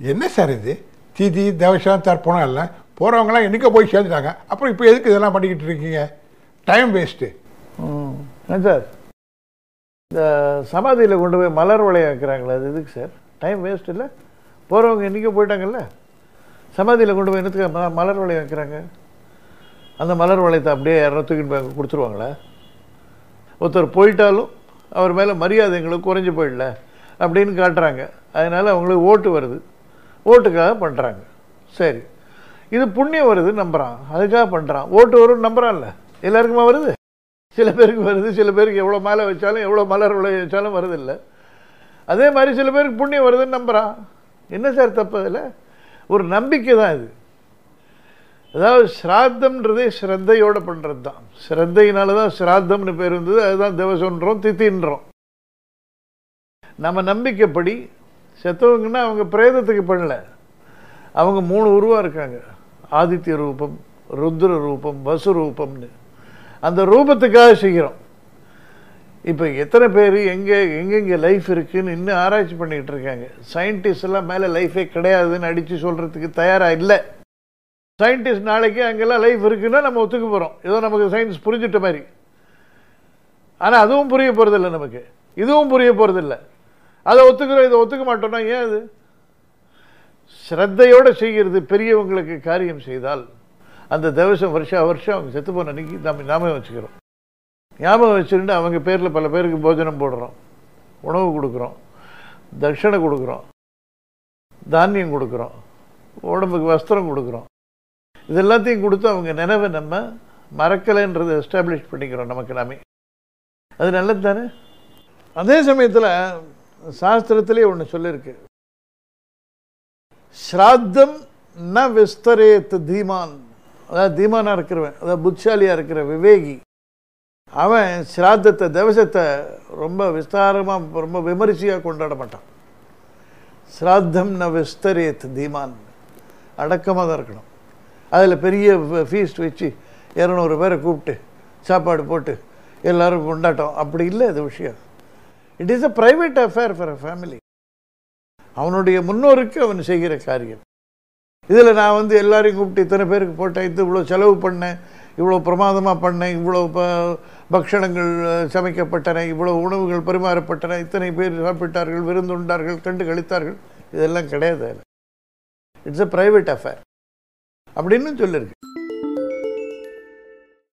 என்ன சார் இது? திதி தவசம் தர்ப்பணம் எல்லாம் போகிறவங்களாம் என்றைக்கோ போய் சேர்ந்துட்டாங்க. அப்புறம் இப்போ எதுக்கு இதெல்லாம் பண்ணிக்கிட்டு இருக்கீங்க? டைம் வேஸ்ட்டு ம். சார்? இந்த சமாதியில் கொண்டு போய் மலர் வளையம் வைக்கிறாங்களே அது எதுக்கு சார்? டைம் வேஸ்ட் இல்லை? போகிறவங்க என்றைக்கோ போயிட்டாங்கல்ல? சமாதியில் கொண்டு போய் என்னத்துக்கு மலர் வளையம் வைக்கிறாங்க? அந்த மலர் வளையத்தை அப்படியே யாரும் தூக்கிட்டு போய் கொடுத்துருவாங்களா? ஒருத்தர் போயிட்டாலும் அவர் மேலே மரியாதை எங்களுக்கு குறைஞ்சி போயிடல அப்படின்னு காட்டுறாங்க. அதனால் அவங்களுக்கு ஓட்டு வருது. ஓட்டுக்காக பண்ணுறாங்க சரி. இது புண்ணியம் வருது நம்புகிறான் அதுக்காக பண்ணுறான் ஓட்டு வரும்னு நம்புகிறான்ல எல்லாருக்குமா வருது? சில பேருக்கு வருது சில பேருக்கு எவ்வளோ மாலை வச்சாலும் எவ்வளோ மலர் விளைய வச்சாலும் வருதில்ல. அதே மாதிரி சில பேருக்கு புண்ணியம் வருதுன்னு நம்புகிறான் என்ன சார் தப்பு அதில்? ஒரு நம்பிக்கை தான் இது. அதாவது ஸ்ராத்தம்ன்றதே ஸ்ரத்தையோடு பண்ணுறது தான் ஸ்ரத்தையினால தான் ஸ்ராத்தம்னு பேர் இருந்தது அதுதான் திவசன்றோம் தித்தின்றோம். நம்ம நம்பிக்கைப்படி செத்தவங்கன்னா அவங்க பிரேதத்துக்கு பண்ணல. அவங்க மூணு உருவாக இருக்காங்க. ஆதித்ய ரூபம் ருத்ர ரூபம் வசு ரூபம்னு. அந்த ரூபத்துக்காக செய்கிறோம். இப்போ எத்தனை பேர் எங்கே எங்கெங்கே லைஃப் இருக்குதுன்னு இன்னும் ஆராய்ச்சி பண்ணிக்கிட்டு இருக்காங்க. சயின்டிஸ்ட் எல்லாம் மேலே லைஃபே கிடையாதுன்னு அடித்து சொல்கிறதுக்கு தயாராக இல்லை. சயின்டிஸ்ட் நாளைக்கு அங்கெல்லாம் லைஃப் இருக்குன்னா நம்ம ஒத்துக்க போகிறோம் ஏதோ நமக்கு சயின்ஸ் புரிஞ்சிட்ட மாதிரி. ஆனால் அதுவும் புரிய போகிறதில்ல நமக்கு. இதுவும் புரிய போகிறதில்ல அதை ஒத்துக்கிறோம் இதை ஒத்துக்க மாட்டோம்னா ஏன் அது? ஸ்ரத்தையோடு செய்கிறது பெரியவங்களுக்கு காரியம் செய்தால் அந்த திவசம் வருஷம் வருஷம் அவங்க செத்து போன அன்னைக்கு நம்ம ஞாபகம் வச்சுக்கிறோம். ஞாபகம் வச்சுருந்து அவங்க பேரில் பல பேருக்கு போஜனம் போடுறோம். உணவு கொடுக்குறோம். தட்சணை கொடுக்குறோம். தானியம் கொடுக்குறோம். உடம்புக்கு வஸ்திரம் கொடுக்குறோம். இது எல்லாத்தையும் கொடுத்து அவங்க நினைவை நம்ம மறக்கலைன்றதை எஸ்டாப்ளிஷ் பண்ணிக்கிறோம் நமக்கு நாமே. அது நல்லது தானே அதே சமயத்தில் சாஸ்திரத்திலே ஒன்று சொல்லியிருக்கு ஸ்ராத்தம் ந விஸ்தரேத் தீமான். அதாவது தீமானாக இருக்கிறவன் அதாவது புத்திசாலியாக இருக்கிற விவேகி அவன் ஸ்ராத்தத்தை தவசத்தை ரொம்ப விஸ்தாரமாக ரொம்ப விமரிசையாக கொண்டாட மாட்டான். ஸ்ராத்தம் ந விஸ்தரேத் தீமான். அடக்கமாக தான் இருக்கணும். அதில் பெரிய ஃபீஸ்ட் வச்சு இரநூறு பேரை கூப்பிட்டு சாப்பாடு போட்டு எல்லாரும் கொண்டாட்டம். அப்படி இல்லை அது விஷயம். It is a private affair for a family அவனுடைய முன்னோருக்கு அவன் செய்கிற காரியம். இதில் நான் வந்து எல்லாரையும் கூப்பிட்டு இத்தனை பேருக்கு போட்டேன் இது இவ்வளோ செலவு பண்ணேன் இவ்வளோ பிரமாதமாக பண்ணேன் இவ்வளோ ப பக்ஷணங்கள் சமைக்கப்பட்டன இவ்வளோ உணவுகள் பரிமாறப்பட்டன இத்தனை பேர் சாப்பிட்டார்கள் விருந்துண்டார்கள் கண்டு கழித்தார்கள். இதெல்லாம் கிடையாது இட்ஸ் அ ப்ரைவேட் அஃபேர் அப்படின்னு சொல்லியிருக்கு